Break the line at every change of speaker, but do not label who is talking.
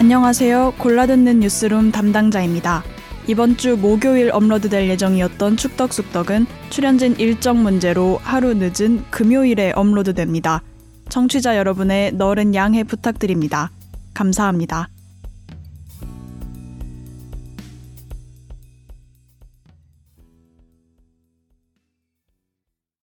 안녕하세요. 골라듣는 뉴스룸 담당자입니다. 이번 주 목요일 업로드될 예정이었던 축덕숙덕은 출연진 일정 문제로 하루 늦은 금요일에 업로드됩니다. 청취자 여러분의 너른 양해 부탁드립니다. 감사합니다.